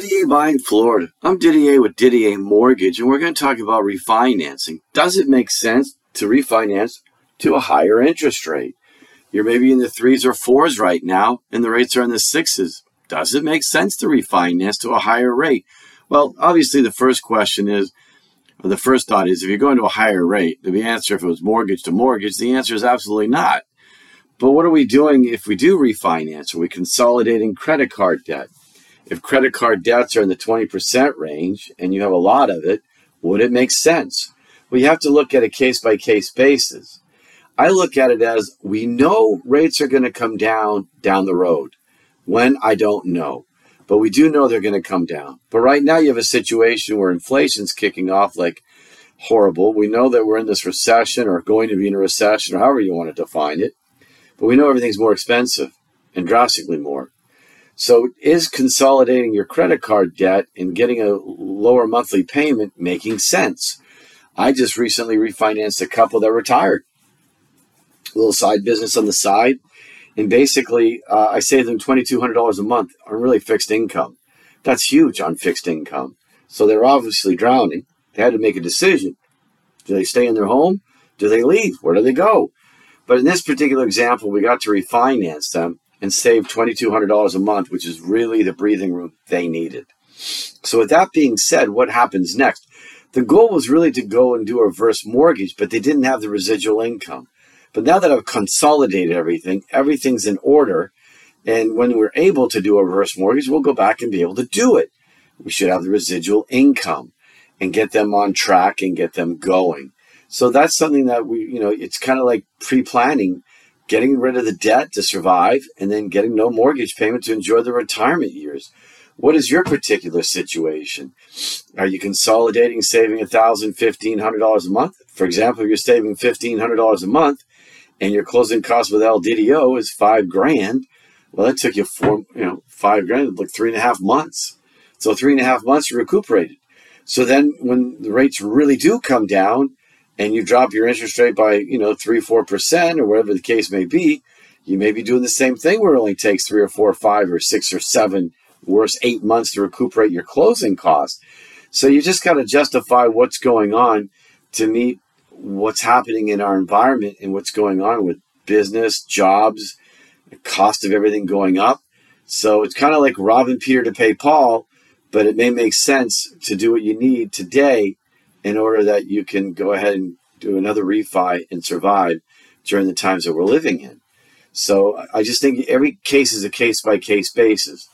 Didier Buying Florida. I'm Didier with DDA Mortgage, and we're going to talk about refinancing. Does it make sense to refinance to a higher interest rate? You're maybe in the threes or fours right now, and the rates are in the sixes. Does it make sense to refinance to a higher rate? Well, obviously, the first question is, or the first thought is, if you're going to a higher rate, the answer, if it was mortgage to mortgage, the answer is absolutely not. But what are we doing if we do refinance? Are we consolidating credit card debt? If credit card debts are in the 20% range and you have a lot of it, would it make sense? You have to look at a case by case basis. I look at it as we know rates are going to come down down the road. When I don't know, but we do know they're going to come down. But right now you have a situation where inflation's kicking off like horrible. We know that we're in this recession or going to be in a recession or however you want to define it. But we know everything's more expensive and drastically more. So, is consolidating your credit card debt and getting a lower monthly payment making sense? I just recently refinanced a couple that retired, a little side business on the side, and basically uh, I saved them twenty two hundred dollars a month on really fixed income. That's huge on fixed income. So they're obviously drowning. They had to make a decision: do they stay in their home? Do they leave? Where do they go? But in this particular example, we got to refinance them and save $2,200 a month, which is really the breathing room they needed. So, with that being said, what happens next? The goal was really to go and do a reverse mortgage, but they didn't have the residual income. But now that I've consolidated everything, everything's in order. And when we're able to do a reverse mortgage, we'll go back and be able to do it. We should have the residual income and get them on track and get them going. So that's something that we, you know, it's kind of like pre planning getting rid of the debt to survive, and then getting no mortgage payment to enjoy the retirement years. What is your particular situation? Are you consolidating, saving $1,000, $1,500 a month? For example, if you're saving $1,500 a month and your closing cost with LDDO is five grand, well, that took you four, you know, five grand, like three and a half months. So three and a half months recuperated. So then when the rates really do come down, and you drop your interest rate by, you know, three, four percent or whatever the case may be, you may be doing the same thing where it only takes three or four or five or six or seven, worse, eight months to recuperate your closing costs. So you just got to justify what's going on to meet what's happening in our environment and what's going on with business, jobs, the cost of everything going up. So it's kind of like robbing Peter to pay Paul, but it may make sense to do what you need today in order that you can go ahead and do another refi and survive during the times that we're living in. So I just think every case is a case by case basis.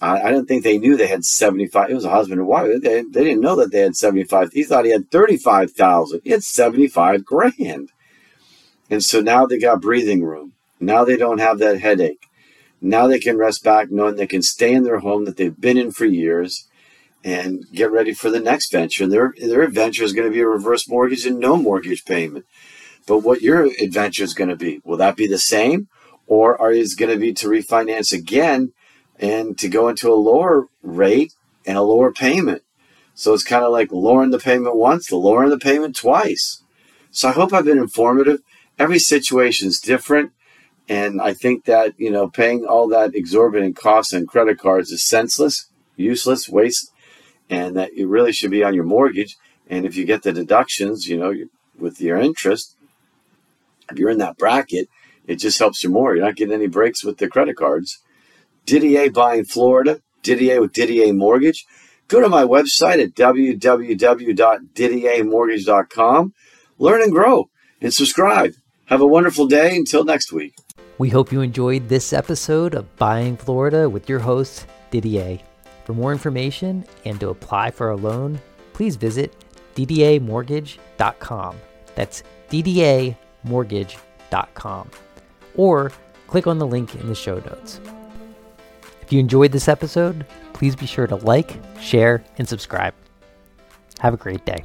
I, I don't think they knew they had 75. It was a husband and wife. They, they didn't know that they had 75. He thought he had 35,000. He had 75 grand. And so now they got breathing room. Now they don't have that headache. Now they can rest back knowing they can stay in their home that they've been in for years and get ready for the next venture. And their their adventure is going to be a reverse mortgage and no mortgage payment. But what your adventure is going to be, will that be the same, or are is going to be to refinance again and to go into a lower rate and a lower payment? So it's kind of like lowering the payment once, lowering the payment twice. So I hope I've been informative. Every situation is different. And I think that, you know, paying all that exorbitant costs on credit cards is senseless, useless, waste and that it really should be on your mortgage. And if you get the deductions, you know, with your interest, if you're in that bracket, it just helps you more. You're not getting any breaks with the credit cards. Didier buying Florida, Didier with DDA Mortgage. Go to my website at www.ddamortgage.com. Learn and grow and subscribe. Have a wonderful day. Until next week. We hope you enjoyed this episode of Buying Florida with your host, Didier. For more information and to apply for a loan, please visit ddamortgage.com. That's ddamortgage.com. Or click on the link in the show notes. If you enjoyed this episode, please be sure to like, share, and subscribe. Have a great day.